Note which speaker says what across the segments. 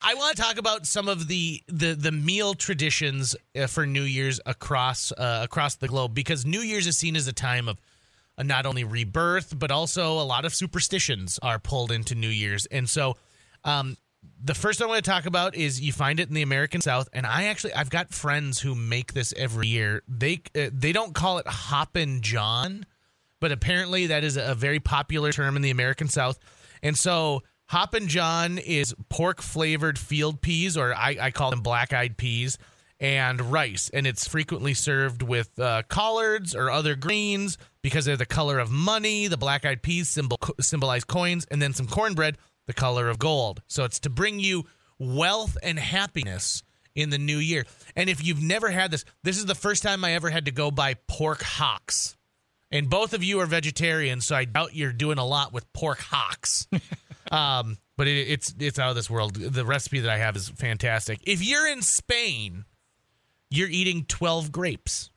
Speaker 1: I want to talk about some of the the the meal traditions uh, for New Year's across uh, across the globe because New Year's is seen as a time of uh, not only rebirth but also a lot of superstitions are pulled into New Year's, and so um, the first I want to talk about is you find it in the American South, and I actually I've got friends who make this every year. They uh, they don't call it Hoppin' John, but apparently that is a very popular term in the American South, and so Hoppin' John is pork flavored field peas, or I, I call them black eyed peas, and rice. And it's frequently served with uh, collards or other greens because they're the color of money. The black eyed peas symbol, symbolize coins, and then some cornbread, the color of gold. So it's to bring you wealth and happiness in the new year. And if you've never had this, this is the first time I ever had to go buy pork hocks. And both of you are vegetarians, so I doubt you're doing a lot with pork hocks. Um, but it, it's it's out of this world. The recipe that I have is fantastic. If you're in Spain, you're eating 12 grapes.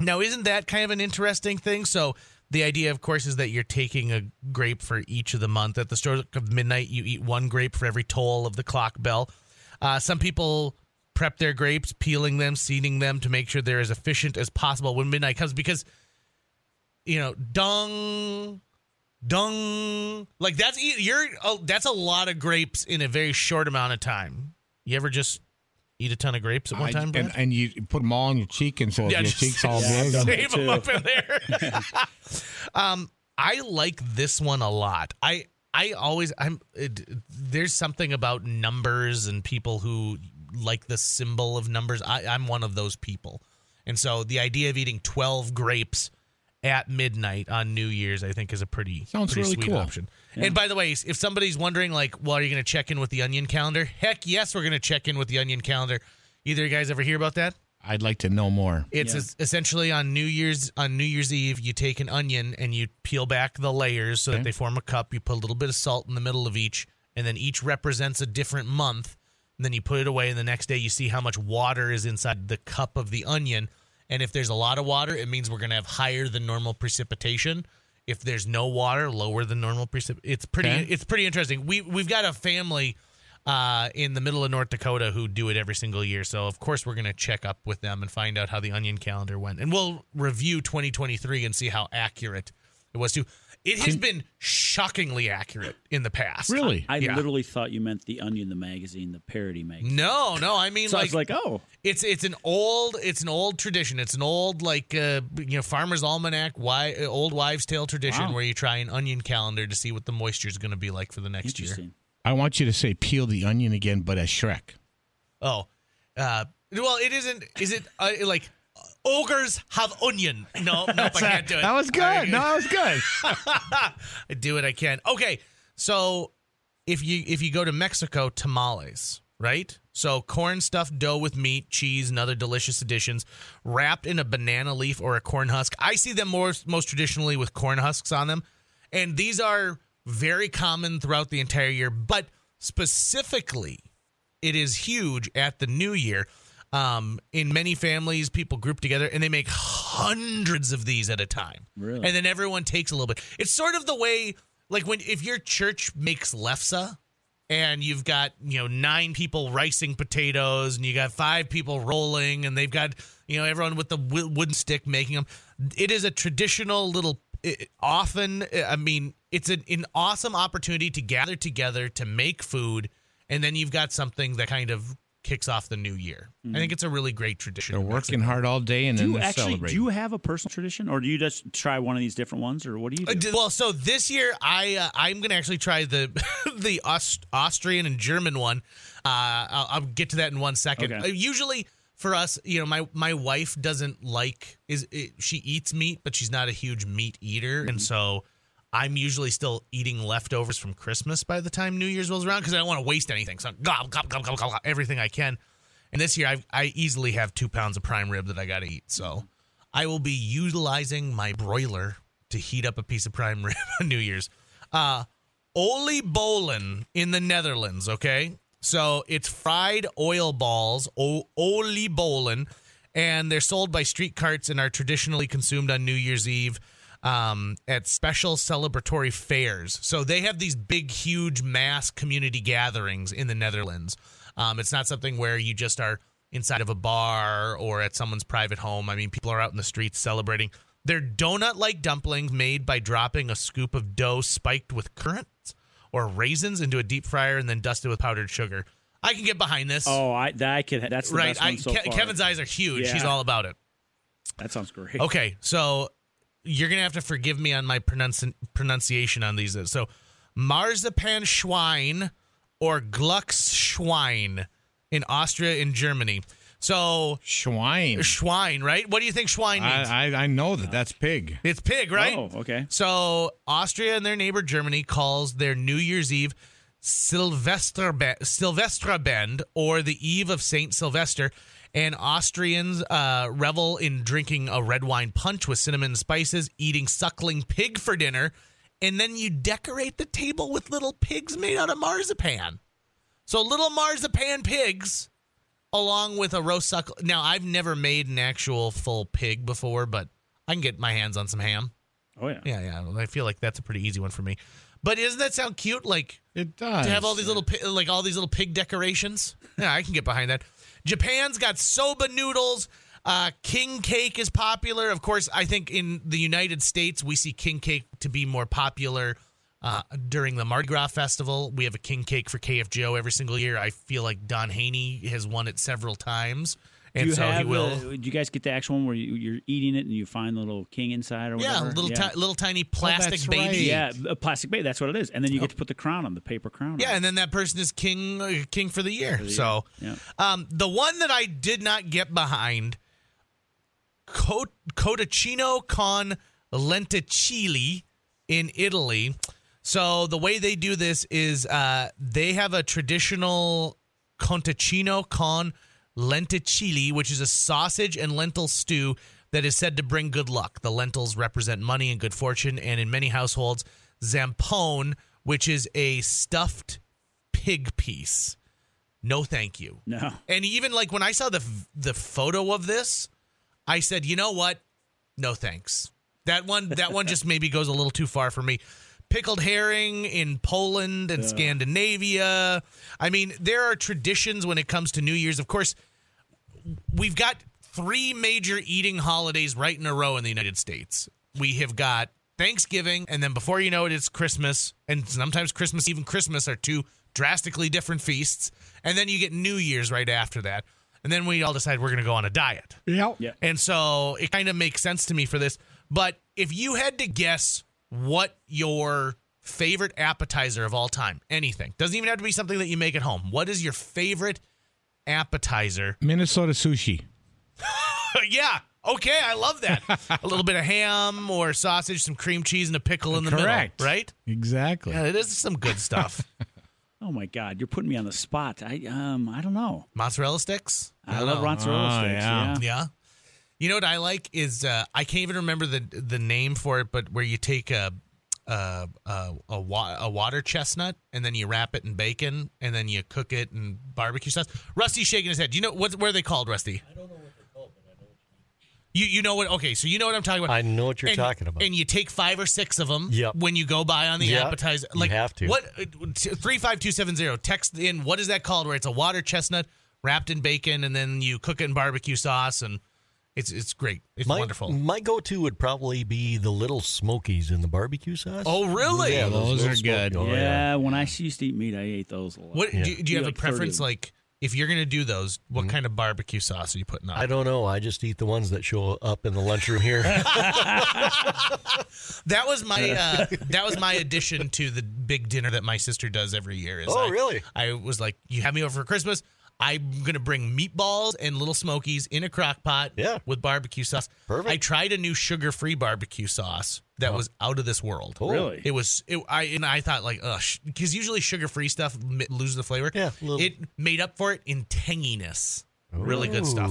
Speaker 1: Now, isn't that kind of an interesting thing? So the idea, of course, is that you're taking a grape for each of the month. At the stroke of midnight, you eat one grape for every toll of the clock bell. Uh, some people prep their grapes, peeling them, seeding them to make sure they're as efficient as possible when midnight comes because you know, dung, dung. Like that's you're oh, that's a lot of grapes in a very short amount of time. You ever just eat a ton of grapes at one
Speaker 2: I-
Speaker 1: time,
Speaker 2: and, and you put them all on your cheek, and so
Speaker 1: Yeah,
Speaker 2: your
Speaker 1: just-
Speaker 2: cheeks all
Speaker 3: Yeah,
Speaker 2: big.
Speaker 1: Save them up in there. um, I like this one a lot. I I always I'm it, there's something about numbers and people who like the symbol of numbers. I, I'm one of those people, and so the idea of eating 12 grapes at midnight on New Year's, I think, is a pretty
Speaker 2: Sounds
Speaker 1: pretty
Speaker 2: really
Speaker 1: sweet
Speaker 2: cool.
Speaker 1: option. And by the way, if somebody's wondering, like, well, are you going to check in with the Onion calendar? Heck, yes, we're going to check in with the Onion calendar. Either you guys ever hear about that?
Speaker 2: I'd like to know more.
Speaker 1: It's
Speaker 3: Yeah.
Speaker 1: essentially on New Year's on New Year's Eve, you take an onion and you peel back the layers so
Speaker 2: Okay.
Speaker 1: that they form a cup. You put a little bit of salt in the middle of each, and then each represents a different month. And then you put it away, and the next day you see how much water is inside the cup of the onion. And if there's a lot of water, it means we're going to have higher than normal precipitation. If there's no water, lower than normal precipitation. It's pretty.
Speaker 2: Okay.
Speaker 1: It's pretty interesting. We we've got a family uh, in the middle of North Dakota who do it every single year. So of course we're going to check up with them and find out how the Onion calendar went, and we'll review 2023 and see how accurate it was too. It has been shockingly accurate in the past.
Speaker 2: Really?
Speaker 3: I
Speaker 1: Yeah.
Speaker 3: literally thought you meant the Onion, the magazine, the parody magazine.
Speaker 1: No, no. I mean,
Speaker 3: So I
Speaker 1: like,
Speaker 3: was like, oh,
Speaker 1: it's it's an old it's an old tradition. It's an old like uh, you know Farmer's Almanac, wi- uh, old wives' tale tradition
Speaker 3: Wow.
Speaker 1: where you try an onion calendar to see what the moisture is going to be like for the next year.
Speaker 2: I want you to say peel the onion again, but as Shrek.
Speaker 1: Oh, uh, well, it isn't. Is it uh, like ogres have onion? No, no, I can't do it.
Speaker 2: That was good. No, that was good.
Speaker 1: I do what I can. Okay, so if you if you go to Mexico, tamales, right? So corn stuffed dough with meat, cheese, and other delicious additions, wrapped in a banana leaf or a corn husk. I see them more most traditionally with corn husks on them, and these are very common throughout the entire year. But specifically, it is huge at the new year. Um, in many families, people group together and they make hundreds of these at a time.
Speaker 3: Really?
Speaker 1: And then everyone takes a little bit. It's sort of the way, like when if your church makes lefse, and you've got you know nine people ricing potatoes, and you got five people rolling, and they've got you know everyone with the wooden stick making them. It is a traditional little. It, often, I mean, it's an, an awesome opportunity to gather together to make food, and then you've got something that kind of kicks off the new year. I think it's a really great tradition.
Speaker 2: They're working
Speaker 1: Mexico.
Speaker 2: hard all day and
Speaker 3: Do
Speaker 2: then they
Speaker 3: actually
Speaker 2: celebrate.
Speaker 3: do you have a personal tradition, or do you just try one of these different ones, or what do you
Speaker 1: Uh,
Speaker 3: do?
Speaker 1: d- Well, so this year I uh, I'm gonna actually try the the Aust- Austrian and German one. Uh, I'll, I'll get to that in one second.
Speaker 3: Okay.
Speaker 1: Uh, usually for us, you know, my my wife doesn't like is it, she eats meat, but she's not a huge meat eater, and so I'm usually still eating leftovers from Christmas by the time New Year's rolls around because I don't want to waste anything. So gob, gob, gob, gob, gob, gob, everything I can. And this year I I easily have two pounds of prime rib that I got to eat. So I will be utilizing my broiler to heat up a piece of prime rib on New Year's. Uh, oliebollen in the Netherlands, okay? So it's fried oil balls, o- oliebollen, and they're sold by street carts and are traditionally consumed on New Year's Eve. Um, at special celebratory fairs. So they have these big, huge mass community gatherings in the Netherlands. Um, it's not something where you just are inside of a bar or at someone's private home. I mean, people are out in the streets celebrating. They're donut like dumplings made by dropping a scoop of dough spiked with currants or raisins into a deep fryer and then dusted with powdered sugar. I can get behind this.
Speaker 3: Oh, I that I could. That's the
Speaker 1: right. I,
Speaker 3: so
Speaker 1: Ke-. Kevin's eyes are huge.
Speaker 3: Yeah.
Speaker 1: He's all about it.
Speaker 3: That sounds great.
Speaker 1: Okay, so you're gonna have to forgive me on my pronunci- pronunciation on these. So, marzipan Schwein or Glücksschwein in Austria and Germany. So
Speaker 2: Schwein.
Speaker 1: Schwein, right? What do you think Schwein means?
Speaker 2: I, I I know that that's pig.
Speaker 1: it's pig, right?
Speaker 3: Oh, okay.
Speaker 1: So Austria and their neighbor Germany calls their New Year's Eve Silvesterbe- Silvestrabend or the Eve of Saint Sylvester. And Austrians uh, revel in drinking a red wine punch with cinnamon spices, eating suckling pig for dinner, and then you decorate the table with little pigs made out of marzipan. So little marzipan pigs, along with a roast suckle. Now I've never made an actual full pig before, but I can get my hands on some ham.
Speaker 3: Oh yeah.
Speaker 1: Yeah, yeah. I feel like that's a pretty easy one for me. But doesn't that sound cute? Like
Speaker 2: It does.
Speaker 1: to have all these little, like all these little pig decorations. Yeah, I can get behind that. Japan's got soba noodles. Uh, king cake is popular. Of course, I think in the United States we see king cake to be more popular uh, during the Mardi Gras festival. We have a king cake for KFGO every single year. I feel like Don Haney has won it several times, and
Speaker 3: you
Speaker 1: so
Speaker 3: have?
Speaker 1: he will.
Speaker 3: do you guys get the actual one where you, you're eating it and you find the little king inside or whatever?
Speaker 1: yeah,
Speaker 3: whatever?
Speaker 1: little Ti- little tiny plastic
Speaker 2: that's
Speaker 1: baby.
Speaker 2: right.
Speaker 3: yeah, a plastic baby. That's what it is. And then you get to put the crown on the paper crown.
Speaker 1: Yeah,
Speaker 3: on.
Speaker 1: and then that person is king uh, king for the year. so,
Speaker 3: Yeah.
Speaker 1: um, the one that I did not get behind, Cot- Cotticino con lenticchili in Italy. So the way they do this is uh, they have a traditional conticino con lenticchili, which is a sausage and lentil stew that is said to bring good luck. The lentils represent money and good fortune, and in many households, zampone, which is a stuffed pig piece. No, thank you.
Speaker 3: No.
Speaker 1: And even like when I saw the the photo of this, I said, you know what? No thanks. That one that one just maybe goes a little too far for me. Pickled herring in Poland and Scandinavia. I mean, there are traditions when it comes to New Year's. Of course, we've got three major eating holidays right in a row in the United States. We have got Thanksgiving, and then before you know it, it's Christmas. And sometimes Christmas, even Christmas, are two drastically different feasts. And then you get New Year's right after that. And then we all decide we're going to go on a diet.
Speaker 2: Yep.
Speaker 3: Yeah.
Speaker 1: And so it kind of makes sense to me for this. But if you had to guess what your favorite appetizer of all time, anything, doesn't even have to be something that you make at home. What is your favorite appetizer?
Speaker 2: Minnesota sushi.
Speaker 1: yeah. Okay, I love that. a little bit of ham or sausage, some cream cheese, and a pickle in the
Speaker 2: Correct.
Speaker 1: middle. Right?
Speaker 2: Exactly.
Speaker 1: Yeah, it is some good stuff.
Speaker 3: Oh my God, you're putting me on the spot. I um I don't know.
Speaker 1: Mozzarella sticks.
Speaker 3: I, love mozzarella
Speaker 2: Oh,
Speaker 3: sticks.
Speaker 2: yeah.
Speaker 3: Yeah.
Speaker 1: Yeah. You know what I like is uh, I can't even remember the the name for it, but where you take a a a, a, wa- a water chestnut and then you wrap it in bacon and then you cook it in barbecue sauce. Rusty's shaking his head. Do you know what where are they called, Rusty? I don't know what they're called, but I know what you You you know what? Okay, so you know what I'm talking about.
Speaker 4: I know what you're
Speaker 1: and,
Speaker 4: talking about.
Speaker 1: And you take five or six of them.
Speaker 4: Yep.
Speaker 1: When you go by on the
Speaker 4: Yep,
Speaker 1: appetizer,
Speaker 4: you
Speaker 1: like
Speaker 4: have to.
Speaker 1: What three five two seven zero? Text in. What is that called? Where it's a water chestnut wrapped in bacon and then you cook it in barbecue sauce and it's it's great. It's
Speaker 4: my,
Speaker 1: wonderful.
Speaker 4: My go-to would probably be the little smokies in the barbecue sauce.
Speaker 1: Oh, really?
Speaker 4: Yeah,
Speaker 2: Those
Speaker 4: little
Speaker 2: are good.
Speaker 4: oh,
Speaker 3: yeah, when I used to eat meat, I ate those a lot.
Speaker 1: What
Speaker 4: Yeah.
Speaker 1: do, do you have
Speaker 3: Like
Speaker 1: a preference?
Speaker 3: of them.
Speaker 1: Like if you're gonna do those, what kind of barbecue sauce are you putting on?
Speaker 4: I don't know. I just eat the ones that show up in the lunchroom here.
Speaker 1: that was my uh, that was my addition to the big dinner that my sister does every year. Is
Speaker 4: Oh,
Speaker 1: I-
Speaker 4: really?
Speaker 1: I was like, you have me over for Christmas. I'm gonna bring meatballs and little smokies in a crock pot
Speaker 4: Yeah.
Speaker 1: with barbecue sauce.
Speaker 4: Perfect.
Speaker 1: I tried a new sugar free barbecue sauce that uh-huh. was out of this world.
Speaker 4: Cool.
Speaker 3: Really?
Speaker 1: It was it, I and I thought like ugh because usually sugar free stuff loses the flavor.
Speaker 4: Yeah, little-
Speaker 1: it made up for it in tanginess. Really good stuff.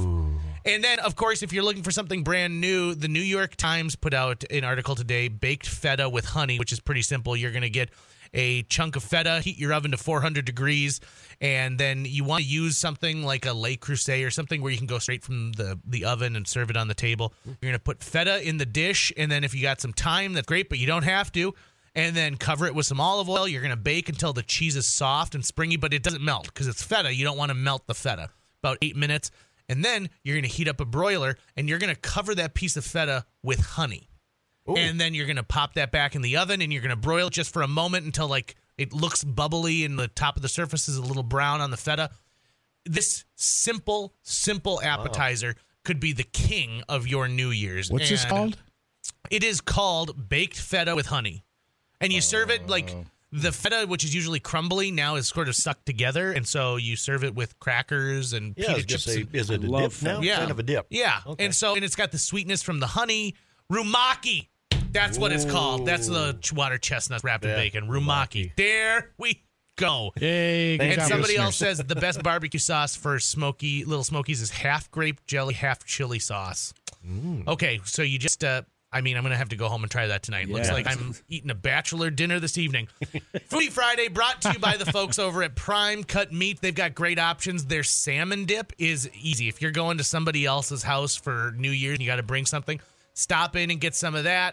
Speaker 1: And then, of course, if you're looking for something brand new, the New York Times put out an article today: baked feta with honey, which is pretty simple. You're going to get a chunk of feta, heat your oven to 400 degrees, and then you want to use something like a Le Creuset or something where you can go straight from the, the oven and serve it on the table. You're going to put feta in the dish, and then if you got some time, that's great, but you don't have to. And then cover it with some olive oil. You're going to bake until the cheese is soft and springy, but it doesn't melt because it's feta. You don't want to melt the feta. About eight minutes. And then you're going to heat up a broiler and you're going to cover that piece of feta with honey. And then you're going to pop that back in the oven and you're going to broil it just for a moment until like it looks bubbly and the top of the surface is a little brown on the feta. This simple, simple appetizer could be the king of your New Year's.
Speaker 2: What's this called?
Speaker 1: It is called baked feta with honey. And you serve it like oh. the feta, which is usually crumbly, now is sort of stuck together. And so you serve it with crackers and
Speaker 4: Yeah, I was
Speaker 1: pita
Speaker 4: gonna
Speaker 1: chips.
Speaker 4: say, is it a
Speaker 3: love
Speaker 4: dip now?
Speaker 1: Yeah.
Speaker 4: Kind of a dip.
Speaker 1: Yeah.
Speaker 4: Okay.
Speaker 1: And so and it's got the sweetness from the honey. Rumaki. That's what it's called. That's the ch- water chestnut wrapped in
Speaker 4: Yeah,
Speaker 1: bacon. Rumaki. There we go.
Speaker 2: Yay! good
Speaker 1: And
Speaker 2: job,
Speaker 1: somebody
Speaker 2: listeners.
Speaker 1: else says the best barbecue sauce for smoky little smokies is half grape jelly, half chili sauce. Okay, so you just uh I mean, I'm gonna have to go home and try that tonight. Looks
Speaker 3: Yeah.
Speaker 1: like I'm eating a bachelor dinner this evening. Foodie Friday brought to you by the folks over at Prime Cut Meat. They've got great options. Their salmon dip is easy. If you're going to somebody else's house for New Year's and you got to bring something, stop in and get some of that.